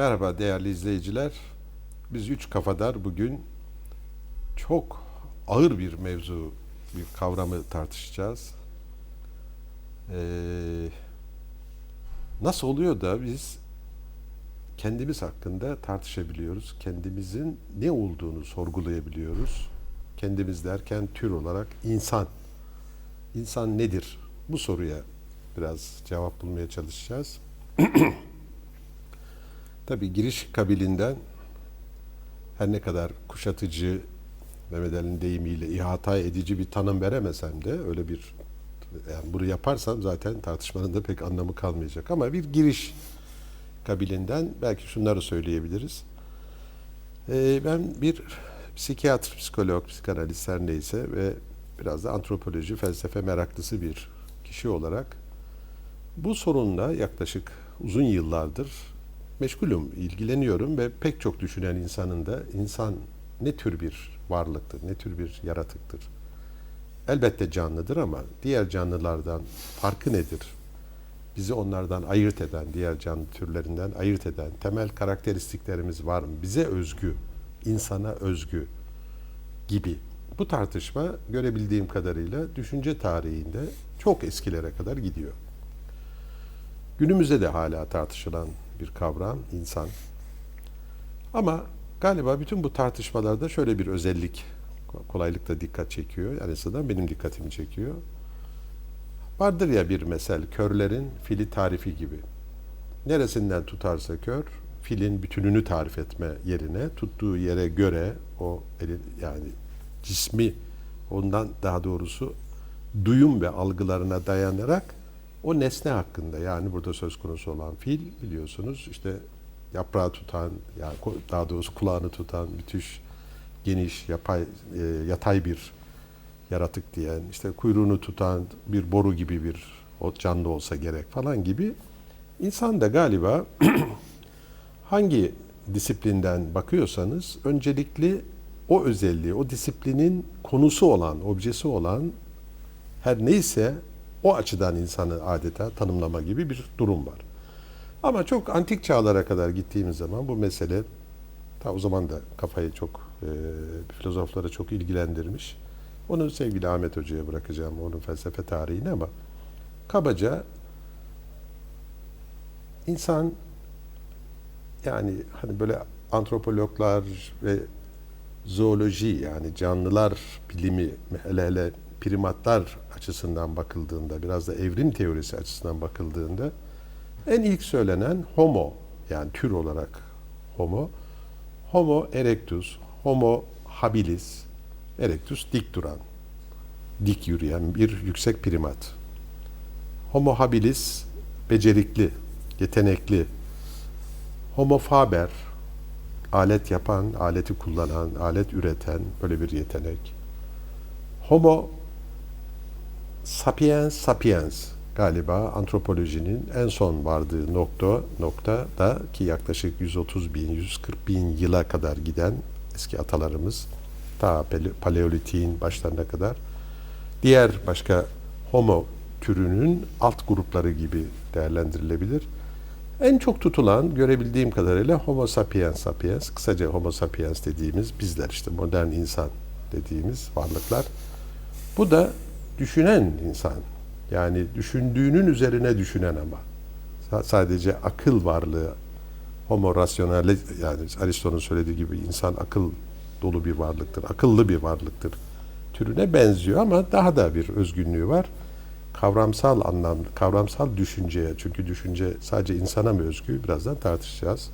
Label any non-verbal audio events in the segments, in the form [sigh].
Merhaba değerli izleyiciler. Biz üç kafadar bugün çok ağır bir mevzu, bir kavramı tartışacağız. Ee, nasıl oluyor da biz kendimiz hakkında tartışabiliyoruz, kendimizin ne olduğunu sorgulayabiliyoruz. Kendimiz derken tür olarak insan. İnsan nedir? Bu soruya biraz cevap bulmaya çalışacağız. [clears throat] Tabi giriş kabilinden her ne kadar kuşatıcı Mehmet Ali'nin deyimiyle ihata edici bir tanım veremesem de öyle bir yani bunu yaparsam zaten tartışmanın da pek anlamı kalmayacak ama bir giriş kabilinden belki şunları söyleyebiliriz. Ee, ben bir psikiyatr, psikolog, psikanalist her neyse ve biraz da antropoloji, felsefe meraklısı bir kişi olarak bu sorunla yaklaşık uzun yıllardır meşgulüm, ilgileniyorum ve pek çok düşünen insanın da insan ne tür bir varlıktır, ne tür bir yaratıktır? Elbette canlıdır ama diğer canlılardan farkı nedir? Bizi onlardan ayırt eden, diğer canlı türlerinden ayırt eden temel karakteristiklerimiz var mı? Bize özgü, insana özgü gibi. Bu tartışma görebildiğim kadarıyla düşünce tarihinde çok eskilere kadar gidiyor. Günümüzde de hala tartışılan bir kavram insan. Ama galiba bütün bu tartışmalarda şöyle bir özellik kolaylıkla dikkat çekiyor. Yani azından benim dikkatimi çekiyor. Vardır ya bir mesel körlerin fili tarifi gibi. Neresinden tutarsa kör filin bütününü tarif etme yerine tuttuğu yere göre o yani cismi ondan daha doğrusu duyum ve algılarına dayanarak o nesne hakkında yani burada söz konusu olan fil biliyorsunuz işte yaprağı tutan yani daha doğrusu kulağını tutan müthiş geniş yapay e, yatay bir yaratık diyen işte kuyruğunu tutan bir boru gibi bir o canlı olsa gerek falan gibi insan da galiba [clears throat] hangi disiplinden bakıyorsanız öncelikli o özelliği, o disiplinin konusu olan, objesi olan her neyse o açıdan insanı adeta tanımlama gibi bir durum var. Ama çok antik çağlara kadar gittiğimiz zaman bu mesele ta o zaman da kafayı çok e, filozoflara çok ilgilendirmiş. Onu sevgili Ahmet Hoca'ya bırakacağım onun felsefe tarihini ama kabaca insan yani hani böyle antropologlar ve zooloji yani canlılar bilimi hele hele primatlar açısından bakıldığında, biraz da evrim teorisi açısından bakıldığında en ilk söylenen homo yani tür olarak homo, homo erectus, homo habilis, erectus dik duran, dik yürüyen bir yüksek primat. Homo habilis becerikli, yetenekli. Homo faber alet yapan, aleti kullanan, alet üreten böyle bir yetenek. Homo sapiens sapiens galiba antropolojinin en son vardığı nokta nokta da ki yaklaşık 130 bin 140 bin yıla kadar giden eski atalarımız ta paleolitin başlarına kadar diğer başka homo türünün alt grupları gibi değerlendirilebilir. En çok tutulan görebildiğim kadarıyla Homo sapiens sapiens, kısaca Homo sapiens dediğimiz bizler işte modern insan dediğimiz varlıklar. Bu da düşünen insan. Yani düşündüğünün üzerine düşünen ama. Sadece akıl varlığı, homo rasyonel yani Aristo'nun söylediği gibi insan akıl dolu bir varlıktır, akıllı bir varlıktır türüne benziyor ama daha da bir özgünlüğü var. Kavramsal anlam, kavramsal düşünceye çünkü düşünce sadece insana mı özgü birazdan tartışacağız.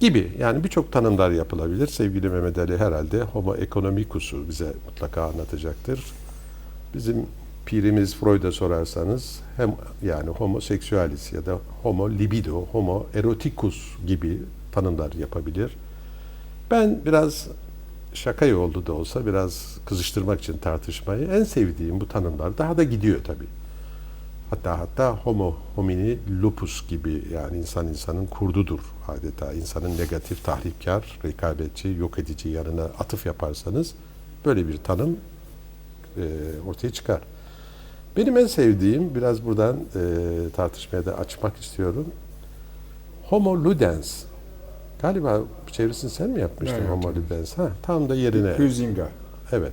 Gibi yani birçok tanımlar yapılabilir. Sevgili Mehmet Ali herhalde homo economicus'u bize mutlaka anlatacaktır. Bizim pirimiz Freud'a sorarsanız hem yani homoseksüalis ya da homo libido, homo eroticus gibi tanımlar yapabilir. Ben biraz şaka yoldu da olsa biraz kızıştırmak için tartışmayı en sevdiğim bu tanımlar daha da gidiyor tabii. Hatta hatta homo homini lupus gibi yani insan insanın kurdudur adeta. insanın negatif, tahripkar, rekabetçi, yok edici yanına atıf yaparsanız böyle bir tanım e, ortaya çıkar. Benim en sevdiğim, biraz buradan e, tartışmaya da açmak istiyorum. Homo ludens. Galiba çevirisini sen mi yapmıştın Ben Homo ludens? Ha, tam da yerine. Huizinga. Evet.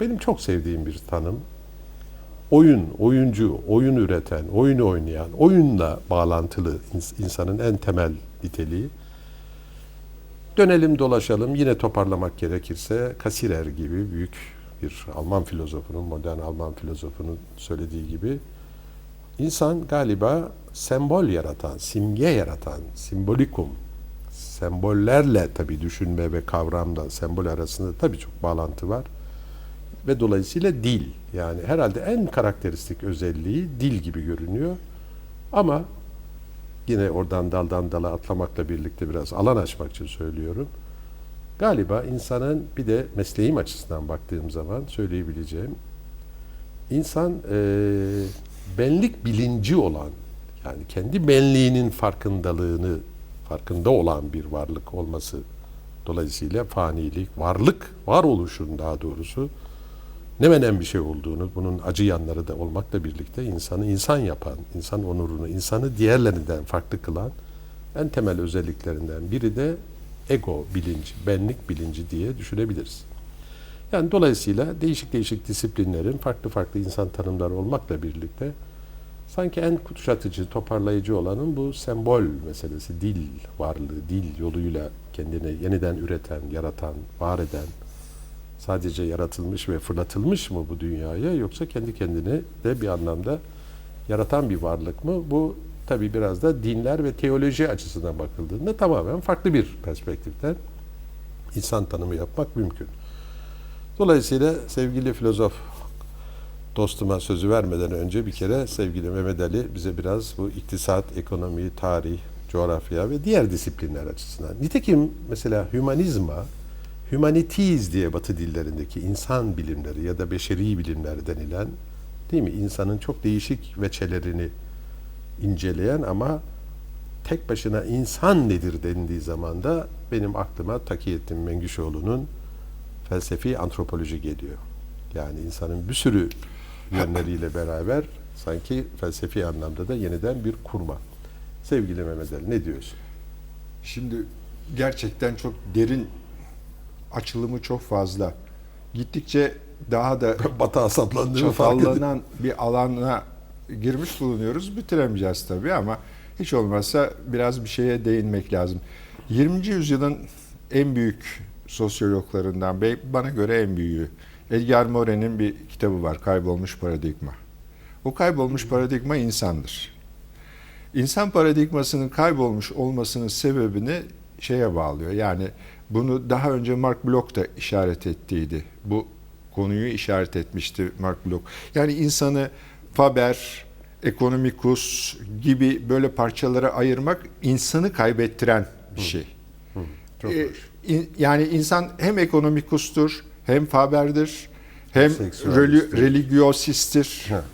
Benim çok sevdiğim bir tanım. Oyun, oyuncu, oyun üreten, oyun oynayan, oyunla bağlantılı ins- insanın en temel niteliği. Dönelim dolaşalım yine toparlamak gerekirse Kasirer gibi büyük bir Alman filozofunun, modern Alman filozofunun söylediği gibi insan galiba sembol yaratan, simge yaratan, simbolikum, sembollerle tabi düşünme ve kavramda sembol arasında tabi çok bağlantı var ve dolayısıyla dil yani herhalde en karakteristik özelliği dil gibi görünüyor ama yine oradan daldan dala atlamakla birlikte biraz alan açmak için söylüyorum. Galiba insanın bir de mesleğim açısından baktığım zaman söyleyebileceğim insan eee, benlik bilinci olan yani kendi benliğinin farkındalığını farkında olan bir varlık olması dolayısıyla fanilik, varlık, varoluşun daha doğrusu ne menen bir şey olduğunu, bunun acı yanları da olmakla birlikte insanı insan yapan, insan onurunu, insanı diğerlerinden farklı kılan en temel özelliklerinden biri de ego bilinci, benlik bilinci diye düşünebiliriz. Yani dolayısıyla değişik değişik disiplinlerin farklı farklı insan tanımları olmakla birlikte sanki en kuşatıcı, toparlayıcı olanın bu sembol meselesi, dil varlığı, dil yoluyla kendini yeniden üreten, yaratan, var eden, sadece yaratılmış ve fırlatılmış mı bu dünyaya yoksa kendi kendini de bir anlamda yaratan bir varlık mı? Bu tabi biraz da dinler ve teoloji açısından bakıldığında tamamen farklı bir perspektiften insan tanımı yapmak mümkün. Dolayısıyla sevgili filozof dostuma sözü vermeden önce bir kere sevgili Mehmet Ali bize biraz bu iktisat, ekonomi, tarih, coğrafya ve diğer disiplinler açısından. Nitekim mesela hümanizma, humanities diye batı dillerindeki insan bilimleri ya da beşeri bilimler denilen değil mi? insanın çok değişik veçelerini inceleyen ama tek başına insan nedir dendiği zaman da benim aklıma Takiyettin Mengüşoğlu'nun felsefi antropoloji geliyor. Yani insanın bir sürü yönleriyle beraber sanki felsefi anlamda da yeniden bir kurma. Sevgili Mehmet Ali ne diyorsun? Şimdi gerçekten çok derin açılımı çok fazla. Gittikçe daha da [laughs] Batı asaplandığını çatallanan bir alana girmiş bulunuyoruz. Bitiremeyeceğiz tabii ama hiç olmazsa biraz bir şeye değinmek lazım. 20. yüzyılın en büyük sosyologlarından ve bana göre en büyüğü Edgar Morin'in bir kitabı var Kaybolmuş Paradigma. O kaybolmuş paradigma insandır. İnsan paradigmasının kaybolmuş olmasının sebebini şeye bağlıyor. Yani bunu daha önce Mark Bloch da işaret ettiydi. Bu konuyu işaret etmişti Mark Bloch. Yani insanı Faber, Ekonomikus gibi böyle parçalara ayırmak insanı kaybettiren bir şey. Çok Ee, in- yani insan hem ekonomikustur, hem Faber'dir, hem reli- religiosistir, Ha.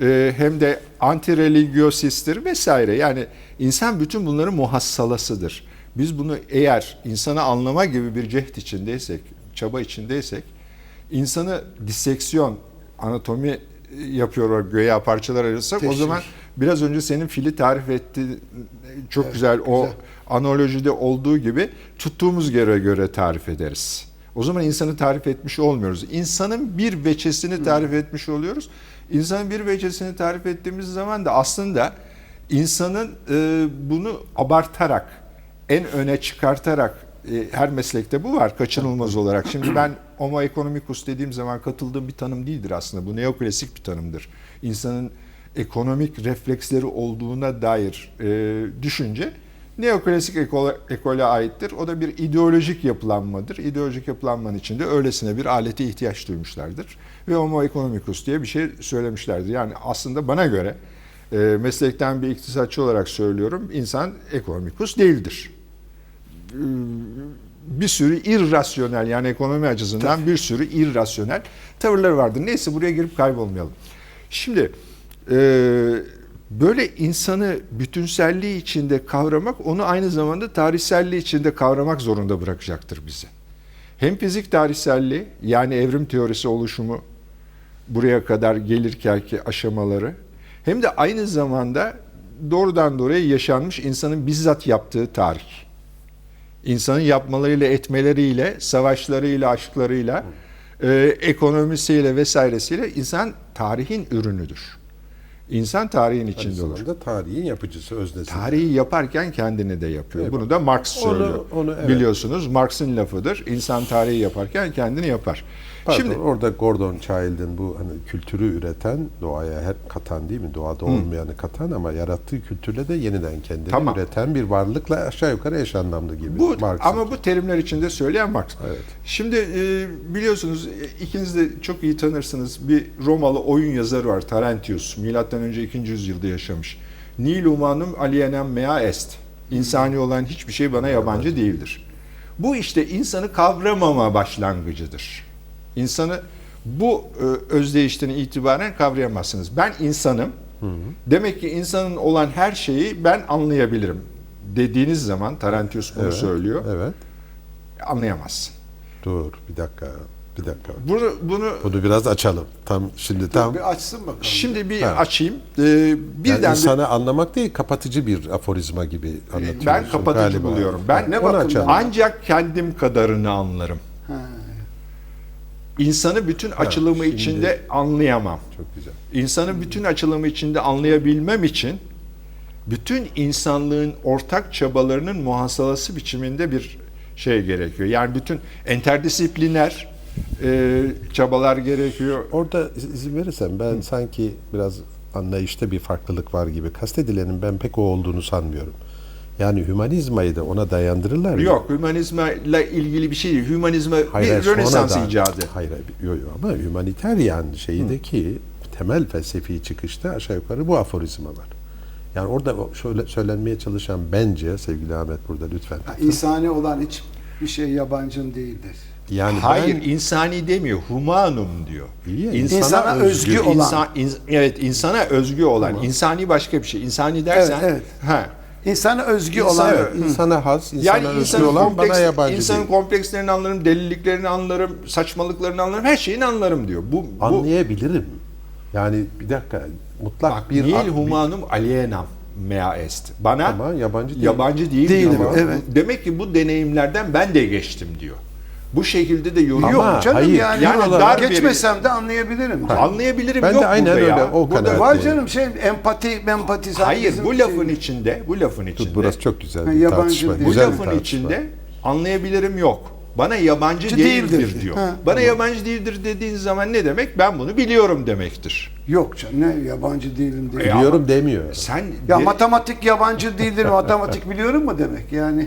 e, hem de anti-religiosistir vesaire. Yani insan bütün bunların muhassalasıdır. Biz bunu eğer insanı anlama gibi bir cehd içindeysek, çaba içindeysek, insanı diseksiyon, anatomi yapıyor göğe parçalar ayırırsak o zaman biraz önce senin fili tarif etti çok Evet, güzel o güzel. analojide olduğu gibi tuttuğumuz yere göre tarif ederiz. O zaman insanı tarif etmiş olmuyoruz. İnsanın bir veçesini tarif etmiş oluyoruz. İnsanın bir veçesini tarif ettiğimiz zaman da aslında insanın e, bunu abartarak, en öne çıkartarak her meslekte bu var kaçınılmaz olarak. Şimdi ben homo economicus dediğim zaman katıldığım bir tanım değildir aslında. Bu neoklasik bir tanımdır. İnsanın ekonomik refleksleri olduğuna dair e, düşünce neoklasik ekole, ekole aittir. O da bir ideolojik yapılanmadır. İdeolojik yapılanmanın içinde öylesine bir alete ihtiyaç duymuşlardır. Ve homo economicus diye bir şey söylemişlerdir. Yani aslında bana göre e, meslekten bir iktisatçı olarak söylüyorum. insan ekonomikus değildir bir sürü irrasyonel yani ekonomi açısından bir sürü irrasyonel tavırları vardır. Neyse buraya girip kaybolmayalım. Şimdi e, böyle insanı bütünselliği içinde kavramak onu aynı zamanda tarihselliği içinde kavramak zorunda bırakacaktır bizi. Hem fizik tarihselliği yani evrim teorisi oluşumu buraya kadar gelirkenki aşamaları hem de aynı zamanda doğrudan doğruya yaşanmış insanın bizzat yaptığı tarih. İnsanın yapmalarıyla, etmeleriyle, savaşlarıyla, aşklarıyla, e, ekonomisiyle vesairesiyle insan tarihin ürünüdür. İnsan tarihin içinde olur. zamanda tarihin yapıcısı, öznesi. Tarihi yaparken kendini de yapıyor. Evet. Bunu da Marx Onu- söylüyor. onu evet. Biliyorsunuz Marx'ın lafıdır. İnsan tarihi yaparken kendini yapar. Pardon, Şimdi orada Gordon Child'in bu hani kültürü üreten, doğaya hep katan değil mi? Doğada olmayanı katan ama yarattığı kültürle de yeniden kendini Tamam. üreten bir varlıkla aşağı yukarı eş anlamlı gibi. bu Marx'ın. ama bu terimler içinde söyleyen Marx. Evet. Şimdi e, biliyorsunuz e, ikiniz de çok iyi tanırsınız. Bir Romalı oyun yazarı var Tarentius. Milattan önce 2. yüzyılda yaşamış. Nil humanum alienem mea est. İnsani olan hiçbir şey bana yabancı değildir. Bu işte insanı kavramama başlangıcıdır. İnsanı bu e, özdeyişten itibaren kavrayamazsınız. Ben insanım. Demek ki insanın olan her şeyi ben anlayabilirim dediğiniz zaman Tarentius bunu Evet, söylüyor. Evet. Anlayamazsın. Dur bir dakika. Bir dakika. Bunu bunu Bunu biraz açalım. Tam şimdi tam Bir açsın bakalım. şimdi bir Ha. açayım. Ee, yani birden bir- insanı anlamak değil, kapatıcı bir aforizma gibi anlatıyorsun. ben kapatıcı galiba. buluyorum. Ben Ne bakımdan? ancak kendim kadarını anlarım. Ha. İnsanı bütün açılımı şimdi- içinde anlayamam. Çok güzel. İnsanı bütün açılımı içinde anlayabilmem için bütün insanlığın ortak çabalarının muhasebesi biçiminde bir şey gerekiyor. Yani bütün interdisipliner e, çabalar gerekiyor. Orada iz- izin verirsen ben sanki biraz anlayışta bir farklılık var gibi. Kastedilenin ben pek o olduğunu sanmıyorum. Yani hümanizmayı da ona dayandırırlar. ya. Yok, hümanizmayla ilgili bir şey değil. Hümanizma Hayır, bir Rönesans sonradan- icadı. Hayır, hayır, yok, yok. ama hümaniteryan şeydeki temel felsefi çıkışta aşağı yukarı bu aforizma var. Yani orada o şöyle söylenmeye çalışan bence sevgili Ahmet burada lütfen. İnsani olan hiçbir şey yabancın değildir. Yani Hayır, ben, insani demiyor, humanum diyor. İyi İnsana, insana özgü, özgü olan. insan- ins- evet, insana özgü olan. İnsani başka bir şey. İnsani dersen, Evet, ha. İnsana özgü İnsan- olan evet, insana has, insana Yani özgü olan kompleks, bana yabancı insanın değil. komplekslerini anlarım, deliliklerini anlarım, saçmalıklarını anlarım, her şeyini anlarım diyor. Bu, bu Anlayabilirim. Yani bir dakika mutlak bak, bir bir- humanum alienam mea est. Bana Ama yabancı değil. yabancı değil Değilim, diyor. evet. Demek ki bu deneyimlerden ben de geçtim diyor. Bu şekilde de yorum Ama Yok canım hayır, yani, yani dar bir- geçmesem de anlayabilirim. Anlayabilirim Ben de yok aynen burada öyle, ya. o Burada- kadar. Var Evet. canım şey empati, empati. Hayır bizim bu şey- lafın içinde, bu lafın içinde, Burası çok güzel bir yabancı tartışma. değil. bu Güzel bir lafın tartışma. içinde anlayabilirim yok. Bana yabancı Değildir. değildir, diyor. Ha, Bana yabancı değildir dediğin zaman ne demek? Ben bunu biliyorum demektir. Yok canım ne yabancı değilim değil. Ya- Biliyorum demiyor. Sen Ya matematik yabancı değildir, matematik biliyorum mu demek yani?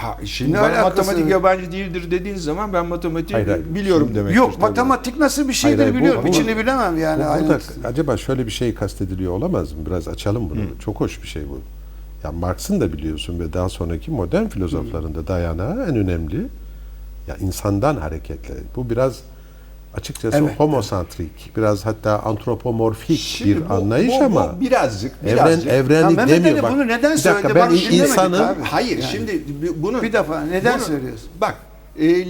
Ha, şimdi bana alakası matematik yabancı değildir dediğin zaman ben matematiği Hayır, hayır. biliyorum demektir. Yok tabii. matematik nasıl bir şeydir Hayır, hayır, bu- biliyorum. bu- İçini bilemem yani. Bu- burada acaba şöyle bir şey kastediliyor olamaz mı? Biraz açalım bunu. Çok hoş bir şey bu. Ya Marx'ın da biliyorsun ve daha sonraki modern filozofların da dayanağı en önemli ya insandan hareketle. Bu biraz açıkçası Evet. homosantrik, biraz hatta antropomorfik Şimdi bir bu- anlayış bu- bu ama birazcık, evren birazcık. Ya evrenlik Ali demiyor. Bak, bunu neden bir dakika, söyledi? Ben Bak, insanın abi. Hayır Yani. şimdi bunu Bir defa neden bunu- söylüyorsun? Bak e,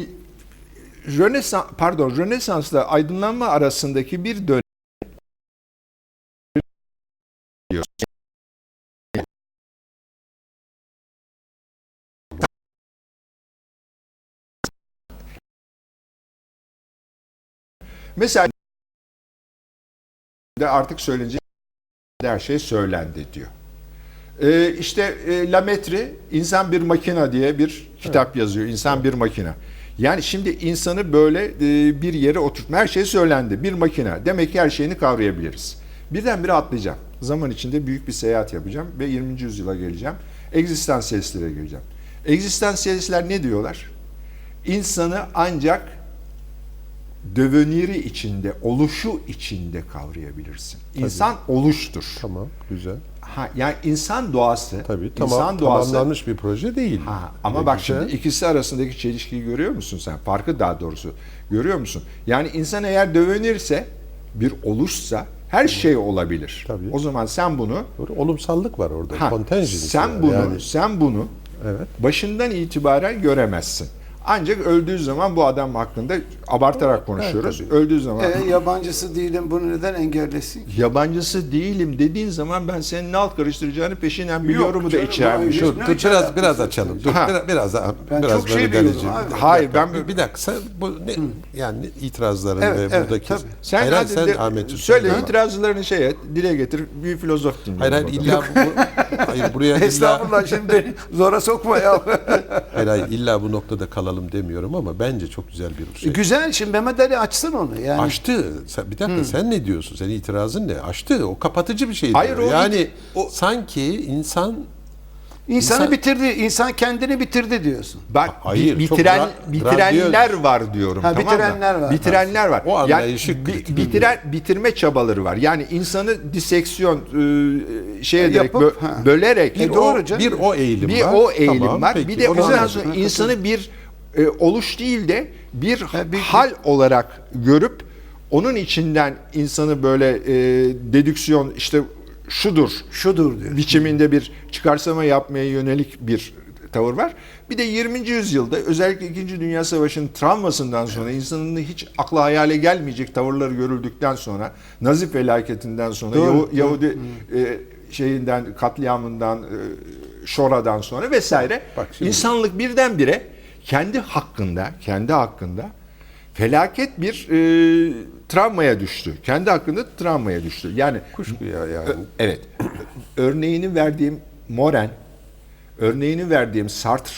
Rönesans pardon Rönesans'la aydınlanma arasındaki bir dönem Mesela de artık söylenecek her şey söylendi diyor. Ee, işte e, Lametri insan bir makina diye bir kitap yazıyor. İnsan bir makina. Yani şimdi insanı böyle e, bir yere oturtma. Her şey söylendi. Bir makina. Demek ki her şeyini kavrayabiliriz. Birdenbire atlayacağım. Zaman içinde büyük bir seyahat yapacağım ve 20. yüzyıla geleceğim. Egzistansiyalistlere geleceğim. Egzistansiyalistler ne diyorlar? İnsanı ancak dövöniri içinde, oluşu içinde kavrayabilirsin. İnsan oluştur. Tamam, güzel. Ha, yani insan doğası, Tabii tamam, insan doğası. tamamlanmış bir proje değil. Ha, ama Ne bak güzel. şimdi ikisi arasındaki çelişkiyi görüyor musun sen? Farkı daha doğrusu görüyor musun? Yani insan eğer dövünürse, bir oluşsa her şey olabilir. Tabii. O zaman sen bunu Doğru, olumsallık var orada. ha, sen var. bunu yani. sen bunu Evet. başından itibaren göremezsin. Ancak öldüğü zaman bu adam hakkında abartarak konuşuyoruz. Öldüğü zaman E, yabancısı değilim bunu neden engellesin ki? yabancısı değilim dediğin zaman ben senin ne alt karıştıracağını peşinen biliyorum da canım, içermiş. hayır. Dur, dur biraz biraz açalım. Dur Ha. biraz biraz daha Ben biraz çok şey galeci. abi. Hayır, ben- bir, bir dakika sen bu ne, yani itirazların Evet, ve evet, buradaki tabii. Sen hadi sen de- Ahmetciğim söyle itirazlarını şey et, dile getir. Bir filozof dinleyelim. Hayır hayır illa bu, hayır buraya [laughs] illa Estağfurullah şimdi beni zora sokma ya. hayır, hayır illa bu noktada kalalım demiyorum ama bence çok güzel bir şey. Güzel şimdi Mehmet Ali açsın onu yani. Açtı. Sen, bir dakika sen ne diyorsun? Senin itirazın ne? Açtı. O kapatıcı bir şey. Hayır, diyor. o- yani o- sanki insan İnsanı İnsan- bitirdi, insan kendini bitirdi diyorsun. Bak Hayır, bitiren bitirenler var diyorum Ha, tamam mı? bitirenler var. Bitirenler var. O yani bi- bitiren bitirme çabaları var. Yani insanı diseksiyon e, şey ederek Yapıp, bö- ha. bölerek bir, doğru o, canım. bir o eğilim bir var. o eğilim Tamam, var. peki, bir de ondan sonra insanı bir e, oluş değil de bir Ha, bir- hal olarak görüp onun içinden insanı böyle e, dedüksiyon işte şudur Şudur diyor. biçiminde bir çıkarsama yapmaya yönelik bir tavır var. Bir de 20. yüzyılda özellikle 2. Dünya Savaşı'nın travmasından sonra insanın hiç akla hayale gelmeyecek tavırları görüldükten sonra Nazi felaketinden sonra Doğru, Yahu- doğru. Yahudi e, şeyinden katliamından e, Şora'dan sonra vesaire Bak şimdi- insanlık birdenbire kendi hakkında kendi hakkında felaket bir e, travmaya düştü. Kendi hakkında travmaya düştü. Yani Kuşku ya yani. Ö- Evet. Örneğini verdiğim Moren, örneğini verdiğim Sartre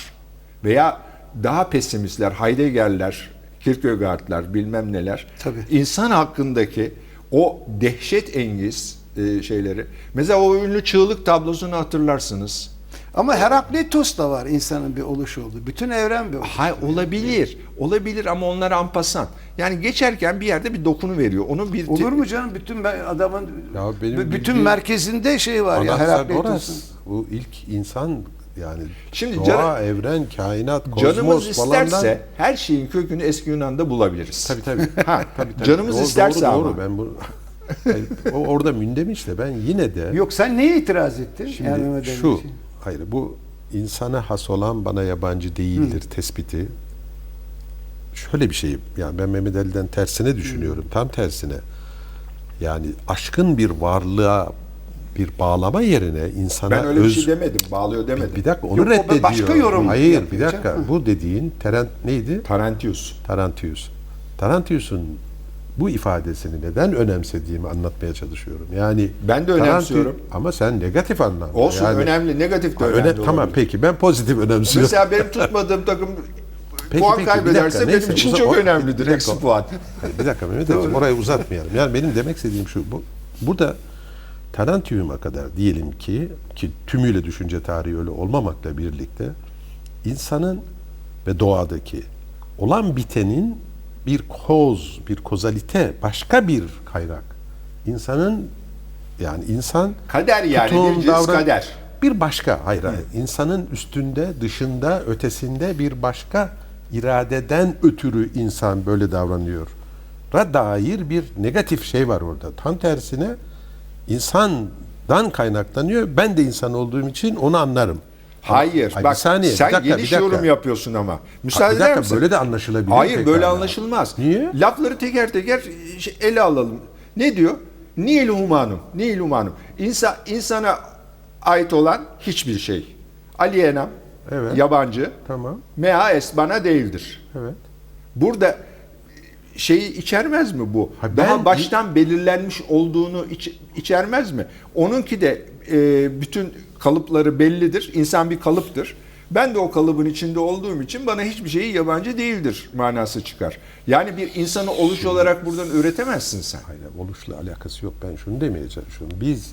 veya daha pesimistler, Heidegger'ler, Kierkegaard'lar bilmem neler. Tabii. insan hakkındaki o dehşet engiz e, şeyleri. Mesela o ünlü çığlık tablosunu hatırlarsınız. Ama Herakleitos da var insanın bir oluş olduğu. Bütün evren bir oluş. Hay olabilir. Olabilir ama onlar ampasan. Yani geçerken bir yerde bir dokunu veriyor. Onu bir Olur mu canım? Bütün adamın Ya benim bütün bildiğim- merkezinde şey var ya orası. Bu ilk insan yani Şimdi doğa, canı- evren, kainat, kozmos Canımız falandan isterse her şeyin kökünü eski Yunan'da bulabiliriz. Tabii tabii. Ha, tabii, tabii. Canımız Doğru, isterse doğru, ama. doğru. Ben bu [laughs] Hayır, o orada mündem işte ben yine de Yok sen neye itiraz ettin? şimdi Yani şu için? Hayır bu insana has olan bana yabancı değildir tespiti şöyle bir şey yani ben Mehmet Ali'den tersine düşünüyorum tam tersine yani aşkın bir varlığa bir bağlama yerine insana Ben öyle öz, bir şey demedim. Bağlıyor demedim. bir dakika onu Yok, reddediyor. başka yorum Hayır bir dakika canım. bu dediğin Terent neydi? Tarantius. Tarantius. Tarantius'un bu ifadesini neden önemsediğimi anlatmaya çalışıyorum. Yani Ben de önemsiyorum. ama sen negatif anlamda. Olsun yani, önemli. Negatif de Ha, önemli. öne- tamam peki ben pozitif önemsiyorum. Mesela benim tutmadığım takım [laughs] Peki, puan peki, kaybederse dakika, benim neyse, için uza- çok o- önemlidir. Eksi puan. Bir dakika Mehmet Ali'ciğim orayı uzatmayalım. Yani benim demek istediğim şu. Bu, burada Tarantium'a kadar diyelim ki ki tümüyle düşünce tarihi öyle olmamakla birlikte insanın ve doğadaki olan bitenin bir koz, bir kozalite, başka bir kaynak. İnsanın yani insan Kader yani tutum, bir davran- kader. Bir başka, hayır hayır. İnsanın üstünde, dışında, ötesinde bir başka iradeden ötürü insan böyle davranıyor. Ra dair bir negatif şey var orada. Tam tersine insandan kaynaklanıyor. Ben de insan olduğum için onu anlarım. Hayır. Ay, bak bir saniye, bir sen dakika, geniş bir dakika. yorum yapıyorsun ama. Ha, Müsaade bir eder misin? böyle de anlaşılabilir. Hayır böyle anlaşılmaz. Niye? Lafları teker teker ele alalım. Ne diyor? Nihil humanum. Nihil humanum. İnsan, insana ait olan hiçbir şey. Alienam, Evet. yabancı, Tamam. mea est bana değildir. Evet. Burada şeyi içermez mi bu? Ha, Daha ben- baştan belirlenmiş olduğunu iç- içermez mi? Onunki de e, bütün kalıpları bellidir. İnsan bir kalıptır. Ben de o kalıbın içinde olduğum için bana hiçbir şeyi yabancı değildir manası çıkar. Yani bir insanı oluş olarak buradan üretemezsin sen. Hayır, oluşla alakası yok. Ben şunu demeye çalışıyorum. Biz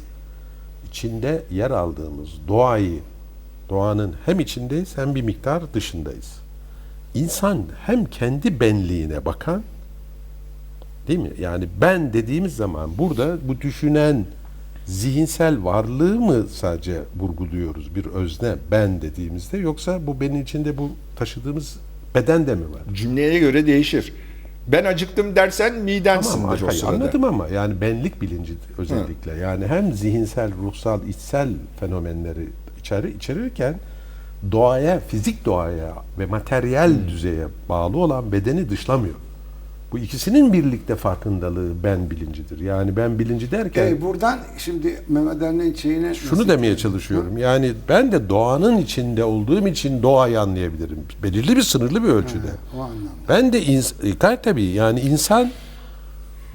içinde yer aldığımız doğayı, doğanın hem içindeyiz hem bir miktar dışındayız. İnsan hem kendi benliğine bakan, değil mi? Yani ben dediğimiz zaman burada bu düşünen zihinsel varlığı mı sadece vurguluyoruz bir özne ben dediğimizde yoksa bu benim içinde bu taşıdığımız beden de mi var? Cümleye göre değişir. Ben acıktım dersen midensindir Tamam, o sırada. anladım ama yani benlik bilinci özellikle yani hem zihinsel, ruhsal, içsel fenomenleri içeri içerirken doğaya, fizik doğaya ve materyal düzeye bağlı olan bedeni dışlamıyor. Bu ikisinin birlikte farkındalığı ben bilincidir. Yani ben bilinci derken E, buradan şimdi Mehmet Ali'nin şeyine... şunu demeye çalışıyorum. Yani ben de doğanın içinde olduğum için doğayı anlayabilirim. Belirli bir sınırlı bir ölçüde. O anlamda. Ben de ins- e, gayet tabii yani insan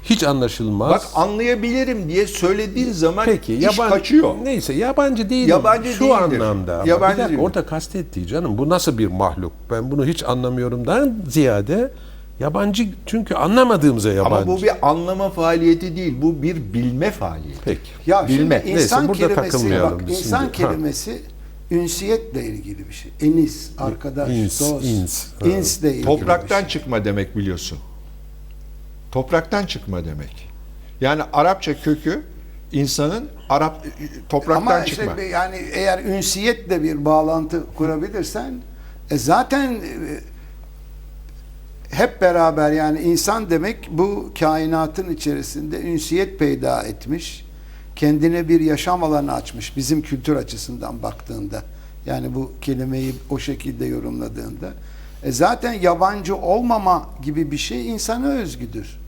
hiç anlaşılmaz. Bak anlayabilirim diye söylediğin zaman Peki iş yabancı kaçıyor. Neyse yabancı değil. Yabancı şu değildir. anlamda. Yabancı bir dakika, orada kastettiği canım bu nasıl bir mahluk? Ben bunu hiç anlamıyorumdan ziyade yabancı çünkü anlamadığımıza yabancı. Ama bu bir anlama faaliyeti değil. Bu bir bilme faaliyeti. Peki. Ya Bilme. şimdi insan Neyse, burada kelimesi takılmayalım bak insan şimdi. Ha. kelimesi ünsiyetle ilgili bir şey. Enis, arkadaş, ins, dost. ins. Ha. insle ilgili Topraktan bir şey. çıkma demek biliyorsun. Topraktan çıkma demek. Yani Arapça kökü insanın Arap topraktan Ama çıkma. işte yani eğer ünsiyetle bir bağlantı kurabilirsen e zaten e, hep beraber yani insan demek bu kainatın içerisinde ünsiyet peyda etmiş. Kendine bir yaşam alanı açmış bizim kültür açısından baktığında. Yani bu kelimeyi o şekilde yorumladığında. E zaten yabancı olmama gibi bir şey insana özgüdür.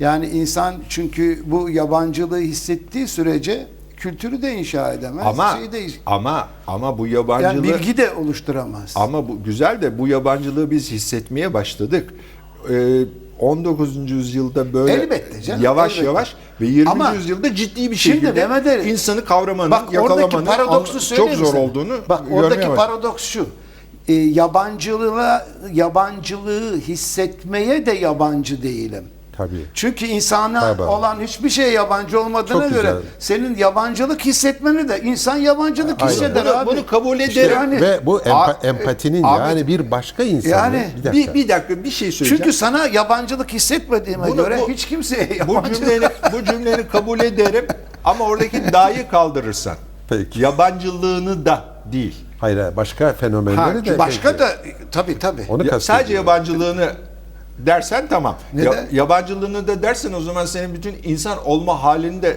Yani insan çünkü bu yabancılığı hissettiği sürece kültürü de inşa edemez. ama şeyi de, ama ama bu yani yabancılığı bilgi de oluşturamaz. ama bu güzel de bu yabancılığı biz hissetmeye başladık. Ee, 19. yüzyılda böyle Elbette canım, yavaş elbette. yavaş ve 20. Ama yüzyılda ciddi bir şimdi şekilde Mehmet Ali, insanı kavramanın, Bak yakalamanın paradoksu çok zor sana? olduğunu Bak oradaki paradoks şu. E, yabancılığa yabancılığı hissetmeye de yabancı değilim. Tabii. Çünkü insana Tabii. olan hiçbir şey yabancı olmadığına Çok göre güzel. senin yabancılık hissetmeni de insan yabancılık Aynen. hisseder Bunu, abi. bunu kabul İşte ederim. yani- Ve bu empa- empatinin Abi- yani bir başka insanın Yani bir dakika. bir, bir dakika bir şey söyleyeceğim. Çünkü sana yabancılık hissetmediğime Bunu- göre bu- hiç kimseye bu yabancılık cümleni bu cümleni kabul ederim ama oradaki da'yı kaldırırsan. Peki. Yabancılığını da değil. Hayır hayır, başka fenomenleri Ha, de başka peki. da tabii tabii. onu Ya, sadece yabancılığını dersen tamam. Neden? Ya- yabancılığını da dersen o zaman senin bütün insan olma halini de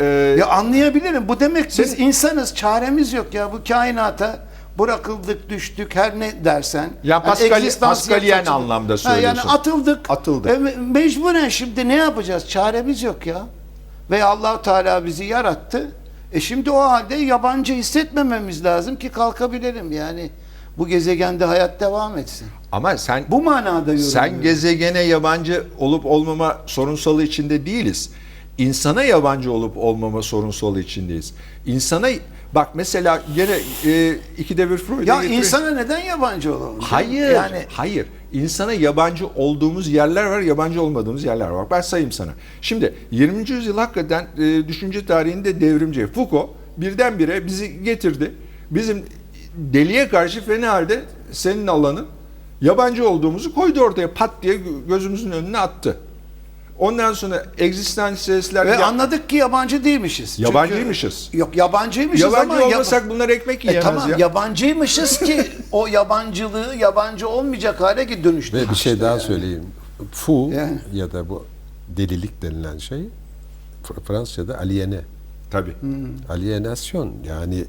e, Ya anlayabilirim. Bu demek biz Sen- insanız, çaremiz yok ya bu kainata bırakıldık, düştük her ne dersen. Ya Pascal- egzistansiyel Pascalyen açıdan- anlamda Ha, söylüyorsun. yani atıldık. Atıldık. E, me- mecburen şimdi ne yapacağız? Çaremiz yok ya. Ve Allahu Teala bizi yarattı. E şimdi o halde yabancı hissetmememiz lazım ki kalkabilelim yani. Bu gezegende hayat devam etsin. ama sen Bu manada yorumluyorum. sen gezegene yabancı olup olmama sorunsalı içinde değiliz. İnsana yabancı olup olmama sorunsalı içindeyiz. İnsana bak mesela gene e, ikide bir Freud'a ya getiriyor. insana neden yabancı olalım? Hayır. Yani Hayır. İnsana yabancı olduğumuz yerler var, yabancı olmadığımız yerler var. Ben sayayım sana. Şimdi 20. yüzyıl hakikaten e, düşünce tarihinde devrimci. Foucault birdenbire bizi getirdi. Bizim deliye karşı fena halde senin alanın yabancı olduğumuzu koydu ortaya pat diye gö- gözümüzün önüne attı. Ondan sonra egzistansiyelistler Ve ya- anladık ki yabancı değilmişiz. Çünkü- Yabancıymışız. yok yabancıymışız yabancı ama yab- olmasak bunlar ekmek E yiyemez tamam ya. yabancıymışız ki o yabancılığı yabancı olmayacak hale ki dönüştü. Ve bir şey daha söyleyeyim. Fu Yani. ya da bu delilik denilen şey Fr- Fransızca'da aliene. Tabii. Alienasyon yani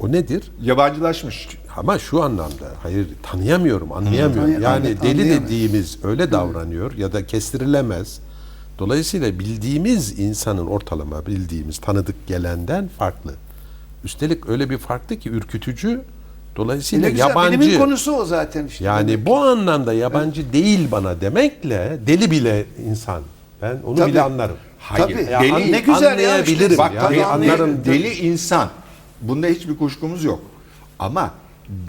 o nedir? Yabancılaşmış. Ama şu anlamda hayır tanıyamıyorum, anlayamıyorum. Tanıy- yani anlay- deli dediğimiz öyle davranıyor ya da kestirilemez. Dolayısıyla bildiğimiz insanın ortalama bildiğimiz tanıdık gelenden farklı. Üstelik öyle bir farklı ki ürkütücü. Dolayısıyla Ne güzel, yabancı. Bilimin konusu o zaten işte. Yani bu anlamda yabancı değil bana demekle deli bile insan. Ben onu Tabii. bile anlarım. Hayır. Tabii. Ya Deli- an- ne güzel ya anlayabilirim. işte. Bak yani tabii anlarım. deli, deli insan. Bunda hiçbir kuşkumuz yok. Ama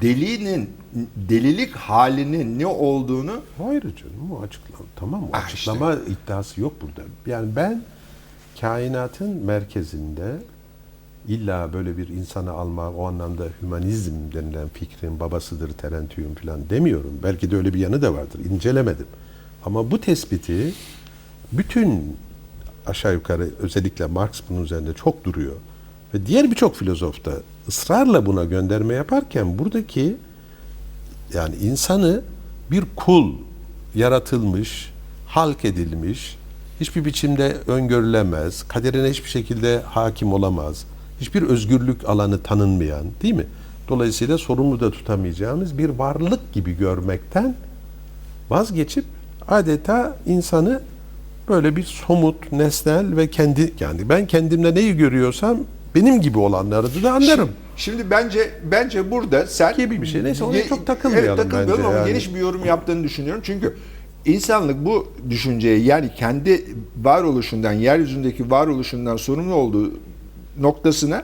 delinin delilik halinin ne olduğunu Hayır canım o açıklama. Tamam o Ah, açıklama iddiası yok burada. Yani ben kainatın merkezinde illa böyle bir insanı alma o anlamda hümanizm denilen fikrin babasıdır Terentium falan demiyorum. Belki de öyle bir yanı da vardır. İncelemedim. Ama bu tespiti bütün aşağı yukarı özellikle Marx bunun üzerinde çok duruyor. Ve diğer birçok filozof da ısrarla buna gönderme yaparken buradaki yani insanı bir kul yaratılmış, halk edilmiş, hiçbir biçimde öngörülemez, kaderine hiçbir şekilde hakim olamaz, hiçbir özgürlük alanı tanınmayan, değil mi? Dolayısıyla sorumlu da tutamayacağımız bir varlık gibi görmekten vazgeçip adeta insanı böyle bir somut, nesnel ve kendi yani ben kendimde neyi görüyorsam benim gibi olanları da anlarım. Şimdi bence bence burada sen Gibi bir şey. Neyse, ona çok takılmayalım Evet takılmayalım bence ama yani. geniş bir yorum yaptığını düşünüyorum. Çünkü insanlık bu düşünceye yani kendi varoluşundan, yeryüzündeki varoluşundan sorumlu olduğu noktasına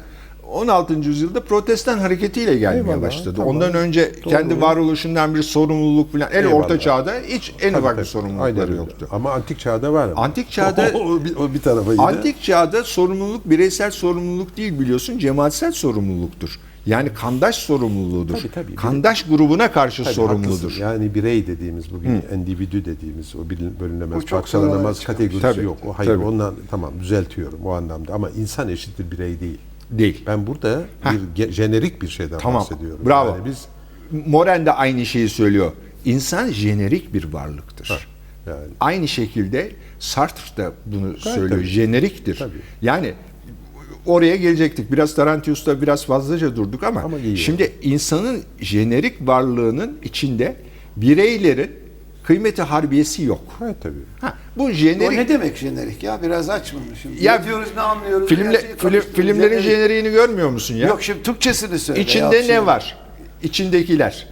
16. yüzyılda protestan hareketiyle gelmeye Eyvallah, başladı. tamam. Ondan önce Doğru. kendi varoluşundan bir sorumluluk falan. Eyvallah. orta çağda hiç en ufak bir sorumlulukları yoktu. Ama antik çağda var. ama. Antik çağda- [laughs] o, bir, o bir tarafa yine. Antik çağda sorumluluk bireysel sorumluluk değil biliyorsun cemaatsel sorumluluktur. Yani kandaş sorumluluğudur. Tabii, tabii. Kandaş grubuna karşı Tabii, sorumludur. haklısın. Yani birey dediğimiz bugün endividi dediğimiz o bölünemez, parçalanamaz kategorisi Tabii, yok. O hayır tabii. ondan tamam düzeltiyorum o anlamda ama insan eşittir birey değil. Değil. Ben burada bir ge- jenerik bir şeyden Tamam. bahsediyorum. Bravo. Yani biz Moren de aynı şeyi söylüyor. İnsan jenerik bir varlıktır. yani Aynı şekilde Sartre da bunu söylüyor. tabii. Jeneriktir. Tabii. Yani oraya gelecektik. Biraz Tarantius'ta biraz fazlaca durduk ama, Ama iyi şimdi insanın jenerik varlığının içinde bireylerin kıymeti harbiyesi yok. evet tabii. Ha, bu O jenerik ne demek jenerik ya? Biraz aç bunu şimdi. Ya, ne diyoruz ne anlıyoruz? Filmle, film, filmlerin Jenerik. jeneriğini görmüyor musun ya? Yok şimdi Türkçesini söyle. İçinde ya, ne var? İçindekiler.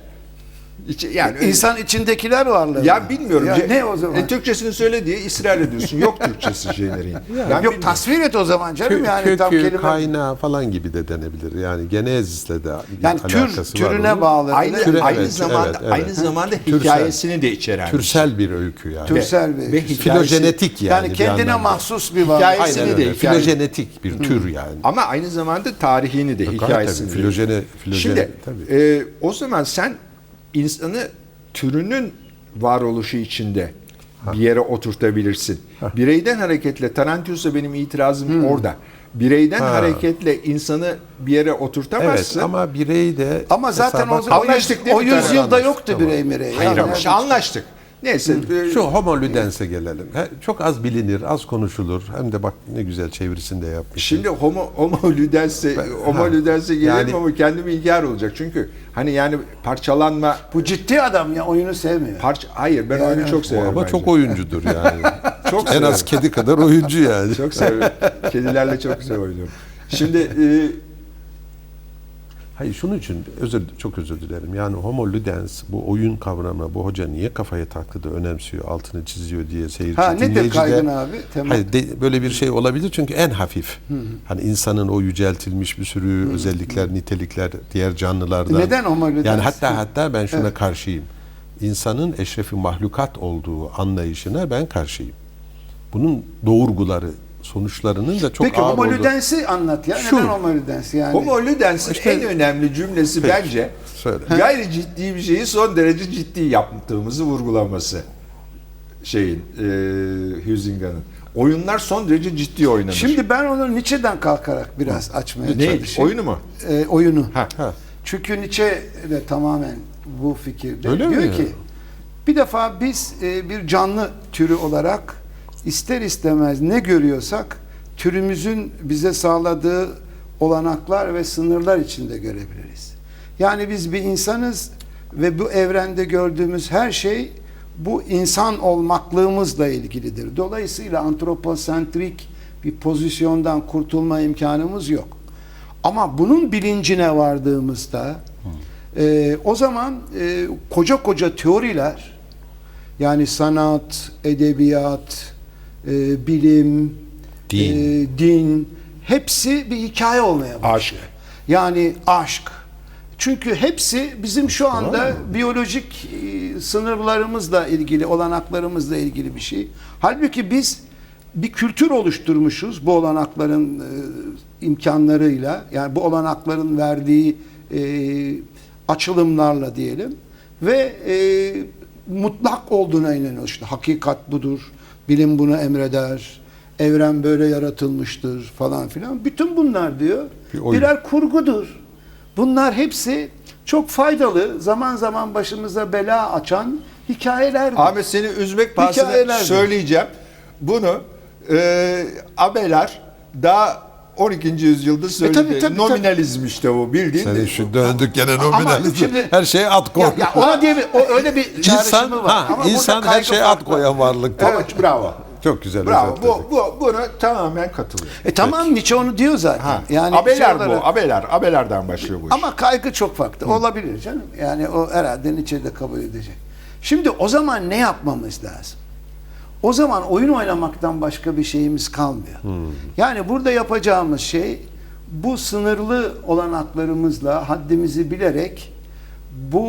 İçi, yani İnsan içindekiler varlar. ya bilmiyorum. Ya ne o zaman? E, Türkçesini söyle diye ısrar ediyorsun. Yok Türkçesi jeneriğin. [laughs] Ben Yok bilmiyorum. tasvir et o zaman canım Kö- yani tam kökü, kelime. kaynağı falan gibi de denebilir. Yani genezisle de yani tür alakası var türüne onun. bağlı. aynı Türe- aynı evet, zamanda evet, evet. aynı zamanda Türsel. hikayesini de içeren. Türsel bir öykü yani. Türsel bir. ve şey. Filojenetik yani. yani kendine mahsus bir varlık. Hikayesini Aynen de öyle. Filojenetik bir tür yani. Ama aynı zamanda tarihini de Gayet hikayesini filojene, filojene, Şimdi tabii. e, o zaman sen insanı türünün varoluşu içinde bir yere oturtabilirsin. Bireyden hareketle Tarantius'a benim itirazım orada. Bireyden Ha. hareketle insanı bir yere Evet oturtamazsın. ama birey de Ama zaten o, o, Anlaştık değil o mi? yüzyılda yoktu tamam. birey mirey. Hayır Yani ama anlaştık. Neyse. e, Şu homo ludens'e gelelim. He, Çok az bilinir, az konuşulur. Hem de bak ne güzel çevirisini de yapmış. Şimdi homo, homo ludens'e, homo ludens'e gelelim yani- ama kendimi inkar olacak. Çünkü hani yani parçalanma Bu ciddi adam ya oyunu sevmiyor. parça hayır ben Yani- oyunu çok severim. ama bence. çok oyuncudur yani. [laughs] Çok en az kedi kadar oyuncu yani. Çok seviyorum. Kedilerle çok güzel oynuyorum. Şimdi e, Hayır şunun için özür çok özür dilerim. Yani homo ludens bu oyun kavramı bu hoca niye kafaya taktı da önemsiyor, altını çiziyor diye seyirci Ha, nedir dinleyici de- kaygın abi? Temel. Hayır de- böyle bir şey olabilir çünkü en hafif. Hani insanın o yüceltilmiş bir sürü özellikler, nitelikler diğer canlılardan. Neden homo ludens? Yani hatta hatta ben şuna karşıyım. İnsanın eşrefi mahlukat olduğu anlayışına ben karşıyım. Bunun doğurguları, sonuçlarının da çok Peki ağır homo olduğu- ludens'i anlat ya. Şu. Neden homo ludens yani? homo ludens'in İşte- en önemli cümlesi Peki, bence söyle. gayri ciddi bir şeyi son derece ciddi yaptığımızı vurgulaması şeyin e, Huizinga'nın. Oyunlar son derece ciddi oynanır. Şimdi ben onu Nietzsche'den kalkarak biraz açmaya ne? çalışayım. Oyunu mu? Ee, oyunu. Ha. Ha. Çünkü Nietzsche de tamamen bu fikirde. Öyle Diyor mi? ki bir defa biz e, bir canlı türü olarak ister istemez ne görüyorsak türümüzün bize sağladığı olanaklar ve sınırlar içinde görebiliriz. Yani biz bir insanız ve bu evrende gördüğümüz her şey bu insan olmaklığımızla ilgilidir. Dolayısıyla antroposentrik bir pozisyondan kurtulma imkanımız yok. Ama bunun bilincine vardığımızda e, o zaman e, koca koca teoriler yani sanat, edebiyat, e, bilim, Din. e, din hepsi bir hikaye olmaya başlıyor. Aşk. Yani aşk. Çünkü hepsi bizim şu anda biyolojik e, sınırlarımızla ilgili, olanaklarımızla ilgili bir şey. Halbuki biz bir kültür oluşturmuşuz bu olanakların e, imkanlarıyla. Yani bu olanakların verdiği e, açılımlarla diyelim. Ve e, mutlak olduğuna inanıyoruz. İşte hakikat budur. Bilim bunu emreder. Evren böyle yaratılmıştır falan filan. Bütün bunlar diyor Bir oyun. birer kurgudur. Bunlar hepsi çok faydalı, zaman zaman başımıza bela açan hikayelerdir. Ahmet seni üzmek pahasına Hikayelerdir. söyleyeceğim. Bunu e, abeler daha 12. yüzyılda söyledi. tabii, tabii, Nominalizm işte bu bildiğin. De- şu döndük gene nominalizm. şimdi- her şeye at koy. Ya, ya ona diye bir, o öyle bir İnsan, var. ha, Ama insan her şeye at koyan varlıktır. Evet, bravo. Çok güzel Bravo. Bu, bu, buna tamamen katılıyorum. E tamam Nietzsche onu diyor zaten. Ha, Yani abeler bu. Abeler. Abelerden başlıyor bu iş. Ama kaygı çok farklı. Olabilir canım. Yani o herhalde Nietzsche de kabul edecek. Şimdi o zaman ne yapmamız lazım? O zaman oyun oynamaktan başka bir şeyimiz kalmıyor. Yani burada yapacağımız şey bu sınırlı olanaklarımızla haddimizi bilerek bu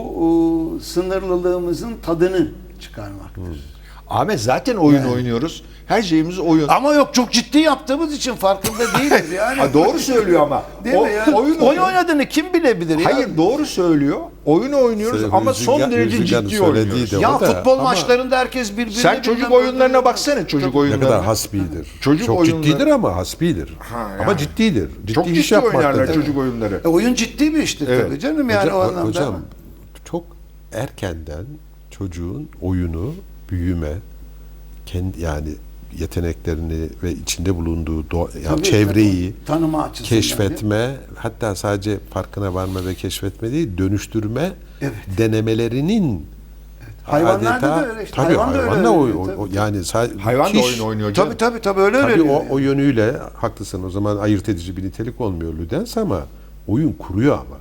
e, sınırlılığımızın tadını çıkarmaktır. Ahmet zaten oyun oynuyoruz. Her şeyimiz oyun. Ama yok çok ciddi yaptığımız için farkında değiliz [laughs] yani. Ha, doğru söylüyor ama. Değil O- mi ya? oyun, oyun oynadığını kim bilebilir ya? Hayır doğru söylüyor. Oyun oynuyoruz Sevgili ama son derece ciddi oynuyoruz. Ya futbol ama- maçlarında herkes birbirine Sen çocuk oyunlarına baksana çocuk Ne oyunlarına. kadar hasbidir. Çocuk Çok oyunları- ciddidir ama hasbidir. yani. Ama ciddidir. Ciddi Çok iş ciddi oynarlar çocuk oyunları. E, oyun ciddi bir iştir Evet. tabii canım yani Hocam- o anlamda. Hocam çok erkenden çocuğun oyunu, büyüme, kendi yani yeteneklerini ve içinde bulunduğu doğa, yani Tabii, çevreyi tanıma açısından. keşfetme, hatta sadece farkına varma ve keşfetme değil, dönüştürme Evet. denemelerinin Hayvanlarda adeta- da öyle işte. Tabii Hayvan da öyle hayvan da o, öğreniyor, o- o- tabii. yani Hayvan da müthiş- oyun oynuyor canım. Tabii tabii tabii öyle Tabii öğreniyor. o, yani. o yönüyle haklısın. O zaman ayırt edici bir nitelik olmuyor Ludens ama oyun kuruyor ama.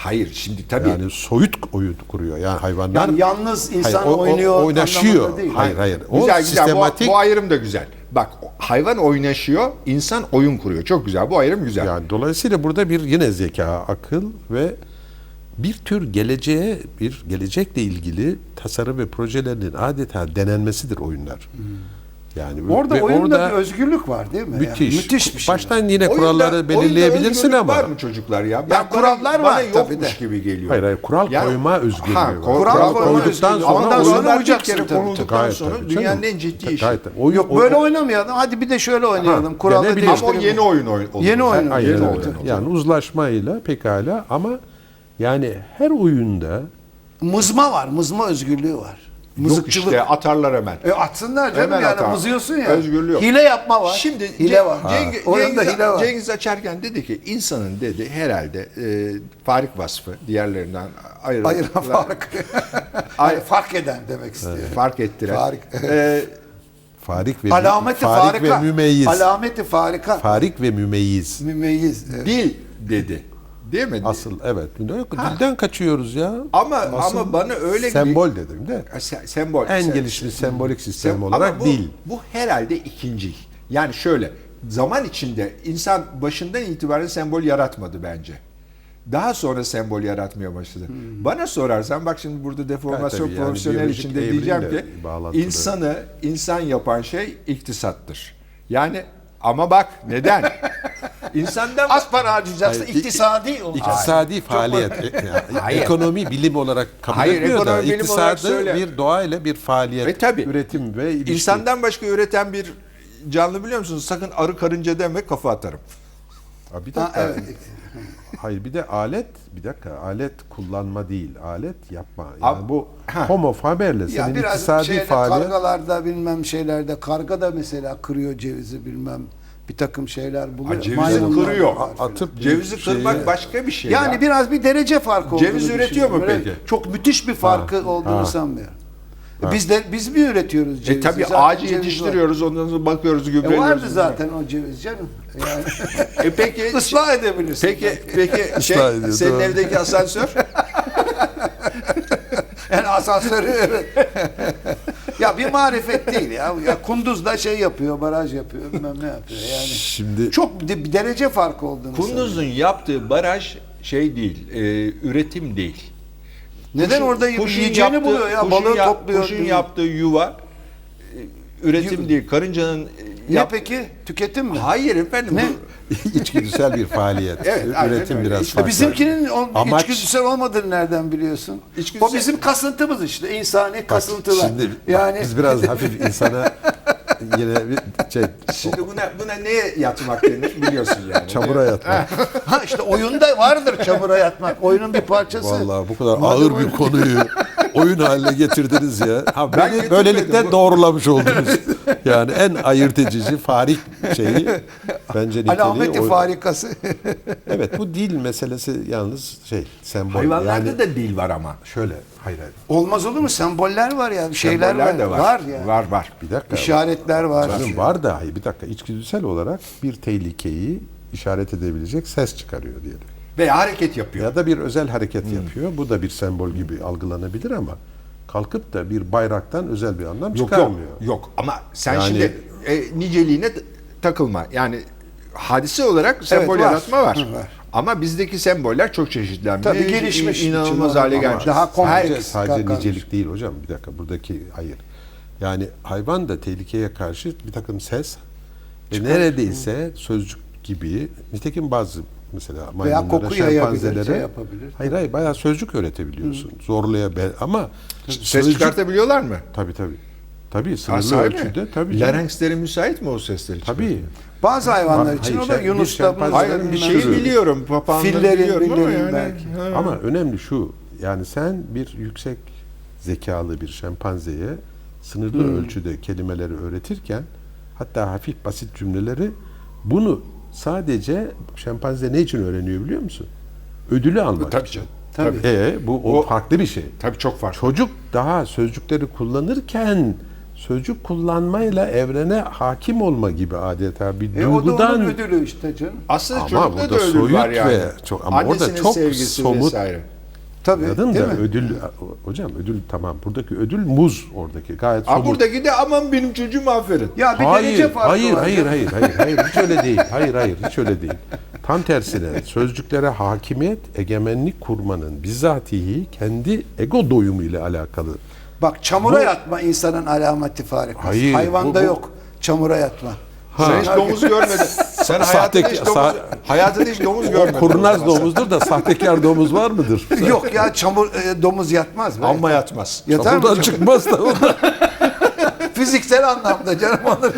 Hayır şimdi tabii. Yani soyut oyun kuruyor. Yani hayvanlar Yani yalnız insan Hayır, o- o- oynuyor oynaşıyor. anlamında değil. Hayır hayır. O güzel güzel. Bu, sistematik bu ayrım da güzel. Bak hayvan oynaşıyor, insan oyun kuruyor. Çok güzel. Bu ayrım güzel. yani dolayısıyla burada bir yine zeka, akıl ve bir tür geleceğe bir gelecekle ilgili tasarım ve projelerinin adeta denenmesidir oyunlar. Yani. Orada ve oyunda orada bir özgürlük var değil mi? Yani müthiş. müthiş bir şey. Baştan yine Oyunda- kuralları oyunda belirleyebilirsin özgürlük ama var mı çocuklar ya? Ben, Ya kurallar bana, var bana tabii de. gibi geliyor. Hayır hayır kural Yani- koyma özgürlüğü Ha, var. Kural kural koyduktan özgürlüğü. sonra Ondan sonra uyacaksın konulduktan Gayet sonra tabii dünyanın en ciddi işi. Gayet. Oyun- Yok o- böyle o- oynamayalım. Hadi bir de şöyle oynayalım. Kuralı denebiliriz. Ama o değiştirelim. yeni oyun oy- olur. Yeni oyun. Yeni oyun. Yani uzlaşmayla pekala ama yani her oyunda Mızma var. Mızma özgürlüğü var. Yok Mızıkçılık. işte atarlar hemen. E atsınlar canım Hemen yani atar. mızıyorsun ya. Özgürlüğü yok. Hile yapma var. Şimdi hile Ce- var. Cengiz, Cengiz, hile var. Cengiz açarken dedi ki insanın dedi herhalde e, Farik vasfı diğerlerinden ayrı, Ayıran [laughs] fark. Hayır, fark eden demek istiyor. fark ettiren. Farik. E, farik ve Alameti farik farika. ve mümeyyiz. Alameti farika. farik ve mümeyyiz. Mümeyyiz. Evet. dil dedi. Değil mi? Asıl evet. Yok, Dilden kaçıyoruz ya. Ama Asıl ama bana öyle sembol dedim de. bir Se- sembol. En Se- gelişmiş sembolik sistem Sem- olarak Ama bu, dil. Bu herhalde ikinci. Yani şöyle zaman içinde insan başından itibaren sembol yaratmadı bence. Daha sonra sembol yaratmaya başladı. Bana sorarsan bak şimdi burada deformasyon tabii yani profesyonel biyolojik içinde diyeceğim ki insanı insan yapan şey iktisattır. Yani ama bak neden? [laughs] İnsandan Az para harcayacaksın. Hayır, iktisadi olacak. İktisadi faaliyet. [laughs] E- Hayır. ekonomi bilim olarak kabul Hayır, etmiyor da ekonomi bilim olarak iktisadı söyle. bir doğayla bir faaliyet, Ve tabii, üretim ve ilişki. İnsandan başka üreten bir canlı biliyor musunuz? Sakın arı karınca deme kafa atarım. Ha, bir Ha, dakika. evet. Hayır bir de alet bir dakika alet kullanma değil alet yapma. Yani Ab- bu Ha. homo faberle senin biraz iktisadi şeyde, faaliyet kargalarda bilmem şeylerde karga da mesela kırıyor cevizi bilmem bir takım şeyler buluyor. Ha, cevizi Maymunlar kırıyor. atıp Cevizi şeyi- kırmak başka bir şey. Yani ya. biraz bir derece farkı olduğunu Ceviz üretiyor mu peki? Çok müthiş bir farkı Ha, olduğunu ha. sanmıyorum. Biz de biz mi üretiyoruz E cevizi? tabii Zaten ağacı ceviz var. yetiştiriyoruz, ondan sonra bakıyoruz, E gübreliyoruz. vardı zaten o ceviz canım. Yani E peki, [laughs] ıslah edebilirsin. peki, peki şey, ediyor, senin doğru. evdeki asansör? [laughs] Yani asansörü evet. ya bir marifet değil ya. ya. Kunduz'da şey yapıyor, baraj yapıyor, bilmem ne yapıyor. Yani Şimdi çok de- bir derece farkı olduğunu Kunduz'un sanıyorum. yaptığı baraj şey değil, e, üretim değil. Neden orada kuşun yiyeceğini yaptığı- buluyor ya, kuşun balığı ya- topluyor. Kuşun yaptığı yuva e, üretim değil. Karıncanın e, Ne yap- peki? Tüketim mi? Hayır efendim. Ne? bu- içgüdüsel bir faaliyet. [laughs] Evet, Üretim öyle. biraz İşte farklı. Bizimkinin o Amaç- içgüdüsel olmadığını nereden biliyorsun? İçgüdüsel- O bizim kasıntımız işte, insani Bak, kasıntılar. Şimdi yani biz biraz hafif insana [laughs] yine bir şey Şimdi buna buna neye yatmak denir biliyorsun yani. çamura yatmak. ha işte oyunda vardır çamura yatmak. Oyunun bir parçası. Vallahi bu kadar ağır bir konuyu [laughs] oyun haline getirdiniz ya. Ha, Ben beni böylelikle Bu- doğrulamış [laughs] oldunuz. Yani en ayırt edici farik şeyi Bence niteliği Alameti farikası. [laughs] Evet bu dil meselesi yalnız şey sembol. Hayvanlarda yani da dil var ama. şöyle hayır hayır. Olmaz olur mu? Semboller var ya, şeyler Semboller var. de var. Var ya. Var var. Bir dakika. İşaretler var. Canım var da hayır bir dakika içgüdüsel olarak bir tehlikeyi işaret edebilecek ses çıkarıyor diyelim. Veya hareket yapıyor. Ya da bir özel hareket yapıyor. Bu da bir sembol gibi algılanabilir ama kalkıp da bir bayraktan özel bir anlam Yok yok. çıkarmıyor. Yok ama sen Yani- şimdi e, niceliğine takılma. Yani hadise olarak sembol var. yaratma var. Hı, var. Ama bizdeki semboller çok çeşitlenmiş. Tabii gelişmiş. inanılmaz hale gelmiş. Daha kompleks. Sadece, nicelik değil hocam. Bir dakika buradaki hayır. Yani hayvan da tehlikeye karşı bir takım ses ve neredeyse sözcük gibi nitekim bazı mesela Veya maymunlara, koku yayabilir, şempanzelere şey yapabilir. hayır hayır bayağı sözcük öğretebiliyorsun. Zorlaya be- ama Ses çıkartabiliyorlar mı? tabii tabii. Tabii Ha, sınırlı sahi mi? ölçüde tabii. canım. Larynxleri müsait mi o sesleri Tabii. çıkartmaya? Bazı hayvanlar Hayır, için o da şey- bir Yunus'ta, şempanze- Hayır bir şeyi biliyorum. Papağanları Fillerin, biliyorum ama millerin yani. belki. Ha. Ama önemli şu yani sen bir yüksek zekalı bir şempanzeye sınırlı Hmm. ölçüde kelimeleri öğretirken hatta hafif basit cümleleri bunu sadece şempanze ne için öğreniyor biliyor musun? Ödülü almak Tabii için. canım. Tabii. E, bu o, O- farklı bir şey. Tabii çok farklı. Çocuk daha sözcükleri kullanırken sözcük kullanmayla evrene hakim olma gibi adeta bir E, o da duygudan onun ödülü işte canım. Aslında Ama çocukta da ödül var yani. ve çok- ama orada Annesinin çok sevgisi somut- vesaire. Tabii. Anladın da mi? ödül hocam ödül tamam buradaki ödül muz oradaki gayet somut. buradaki de aman benim çocuğum aferin. Ya bir hayır, derece farkı hayır, var. hayır, hayır, hayır, hayır, hiç öyle değil. Hayır, hayır, hiç öyle değil. Tam tersine sözcüklere hakimiyet, egemenlik kurmanın bizatihi kendi ego doyumu ile alakalı. Bak çamura Bu- yatma insanın alameti farikası. Hayır, Hayvanda bu- bu- yok çamura yatma. Sen hiç domuz görmedin. Sen hayatında Sahte- hiç domuz, sa- hayatında hiç domuz görmedin. kurnaz domuzdur da sahtekar domuz var mıdır? [laughs] yok ya çamur e, domuz yatmaz. be. Amma yatmaz. Yatar mı Buradan çamur? çıkmaz da. [laughs] Fiziksel anlamda canım onu.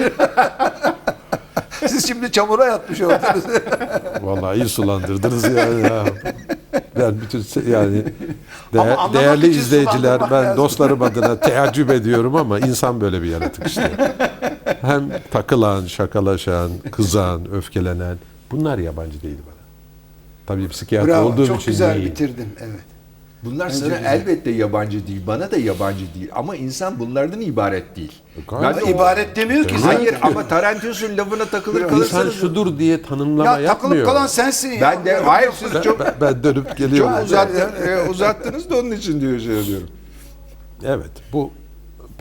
Siz şimdi çamura yatmış oldunuz. [laughs] Vallahi iyi sulandırdınız yani. Ya. Ben bütün se- yani de- Ama anlamak değerli için izleyiciler sulandırmak ben lazım. dostlarım adına teəccüp ediyorum ama insan böyle bir yaratık işte. Hem takılan, şakalaşan, kızan, öfkelenen bunlar yabancı değil bana. Tabii psikiyatr Bravo. olduğum Çok için güzel değil. bitirdin. Evet. Bunlar Bence sana güzel. elbette yabancı değil. Bana da yabancı değil. Ama insan bunlardan ibaret değil. Gayet Ben de o- İbaret demiyor ki Hayır zaten. ama Tarantino'nun lafına takılır İnsan kalırsanız. şudur diye tanımlama Ya takılıp yapmıyor. kalan sensin ya. Ben de hayır siz ben, çok ben- ben dönüp geliyorum. çok uzattın, e, uzattınız da onun için diyor şey diyorum. Evet bu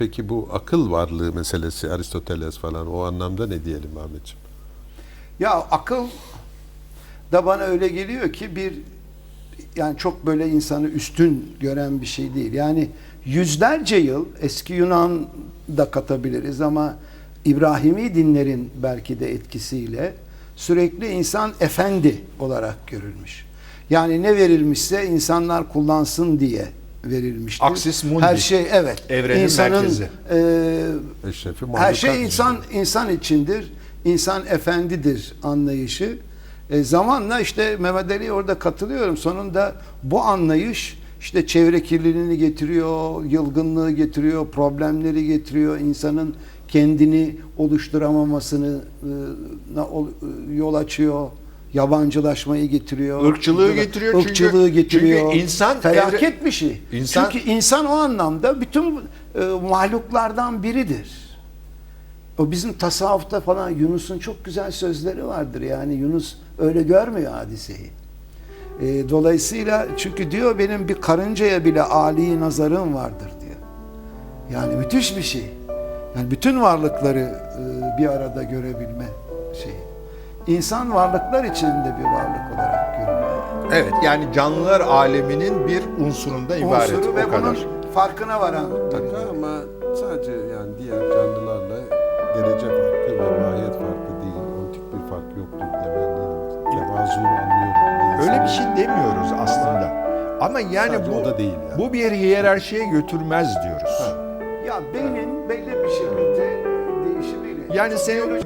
peki bu akıl varlığı meselesi Aristoteles falan o anlamda ne diyelim Ahmetciğim? Ya akıl da bana öyle geliyor ki bir yani çok böyle insanı üstün gören bir şey değil. Yani yüzlerce yıl eski Yunan da katabiliriz ama İbrahimi dinlerin belki de etkisiyle sürekli insan efendi olarak görülmüş. Yani ne verilmişse insanlar kullansın diye verilmiştir. Axis mundi. Her şey evet. Evrenin insanın merkezi. e, Eşrefi her şey insan insan içindir. İnsan efendidir anlayışı. E, zamanla işte Mehmet Ali'ye orada katılıyorum. Sonunda bu anlayış işte çevre kirliliğini getiriyor, yılgınlığı getiriyor, problemleri getiriyor. insanın kendini oluşturamamasını e, e, yol açıyor. Yabancılaşmayı getiriyor. Irkçılığı getiriyor çünkü- Irkçılığı getiriyor. çünkü insan felaket evre- bir şey. İnsan- Çünkü insan o anlamda bütün e, mahluklardan biridir. O bizim tasavvufta falan Yunus'un çok güzel sözleri vardır. Yani Yunus öyle görmüyor hadiseyi. E, dolayısıyla çünkü diyor benim bir karıncaya bile âli nazarım vardır diyor. Yani müthiş bir şey. Yani bütün varlıkları e, bir arada görebilme. İnsan varlıklar içinde bir varlık olarak görülüyor. Evet yani canlılar aleminin bir unsurunda ibaret Unsuru ve o kadar. bunun farkına varan. Mutlaka ama sadece yani diğer canlılarla derece farkı ve mahiyet farkı değil. Ontik bir fark yoktur demenin tevazunu anlıyorum. Öyle bir şey demiyoruz aslında. Ama yani Sadece bu o da değil yani. bu bir hiyerarşiye götürmez diyoruz. Ya beynin belli bir şekilde değişimiyle. Yani senin